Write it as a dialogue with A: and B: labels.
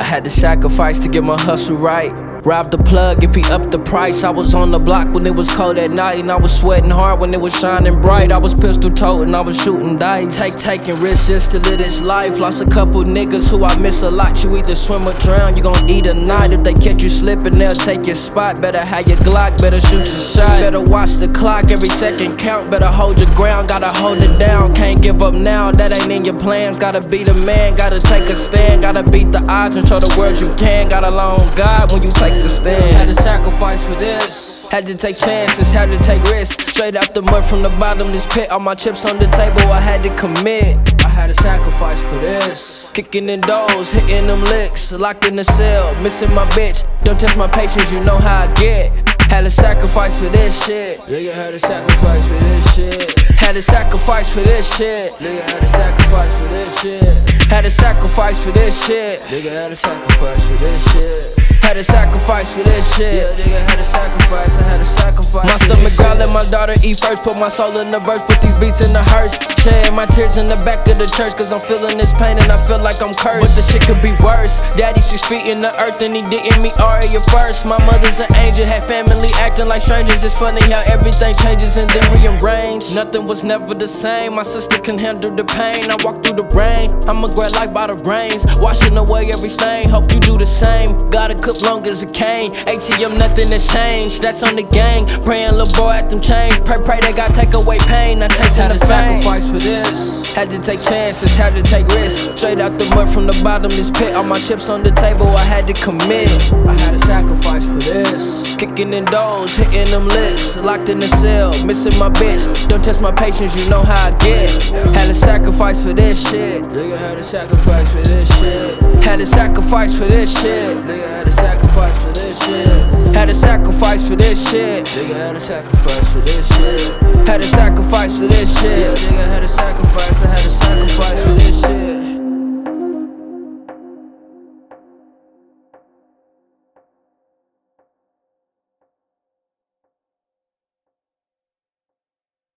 A: had to sacrifice to get my hustle right. Rob the plug if he upped the price. I was on the block when it was cold at night, and I was sweating hard when it was shining bright. I was pistol toting, I was shooting dice. Take taking risks just to live this life. Lost a couple niggas who I miss a lot. You either swim or drown, you gon' eat a night. If they catch you slipping, they'll take your spot. Better have your Glock, better shoot your shot. Better watch the clock, every second count. Better hold your ground, gotta hold it down. Can't give up now, that ain't in your plans. Gotta be the man, gotta take a stand. Gotta beat the odds and show the world you can. Gotta long God when you take stand. Had to sacrifice for this. Had to take chances, had to take risks. Straight out the mud from the bottom this pit. All my chips on the table, I had to commit. I had to sacrifice for this. Kicking in doors, hitting them licks. Locked in the cell, missing my bitch. Don't test my patience, you know how I get. Had to sacrifice for this shit. Nigga had to sacrifice for this shit. Had to sacrifice for this shit. Nigga had to sacrifice for this shit. Had to sacrifice for this shit. Nigga had to sacrifice for this shit. Had to sacrifice for this shit. Yeah, nigga had to sacrifice. I had to sacrifice. My stomach growling, my daughter eat first. Put my soul in the verse, put these beats in the hearse. Shed my tears in the back of the church, cause I'm feeling this pain and I feel like I'm cursed. But the shit could be worse. Daddy six feet in the earth and he didn't meet Aria first. My mother's an angel, had family acting like strangers. It's funny how everything changes and then rearrange. Nothing was never the same. My sister can handle the pain. I walk through the rain. I'ma grab life by the reins, washing away everything. Hope you do the same. Gotta cook long as a cane. ATM, nothing has changed. That's on the gang. Praying, little boy, at them change. Pray, pray they got take away pain. I chasing the sacrifice for this. Had to take chances, had to take risks. Straight out the mud from the bottomless pit. All my chips on the table, I had to commit. I had to sacrifice for this. Kicking in doors, hitting them licks. Locked in the cell, missing my bitch. Don't test my patience, you know how I get. Had to sacrifice for this shit. Nigga had to sacrifice for this shit. Had to sacrifice for this shit. Nigga had to sacrifice for this shit. Had sacrifice for this shit. Nigga had to sacrifice for this shit. Had to sacrifice for this shit. Yeah, nigga had to sacrifice. I had to sacrifice for this shit.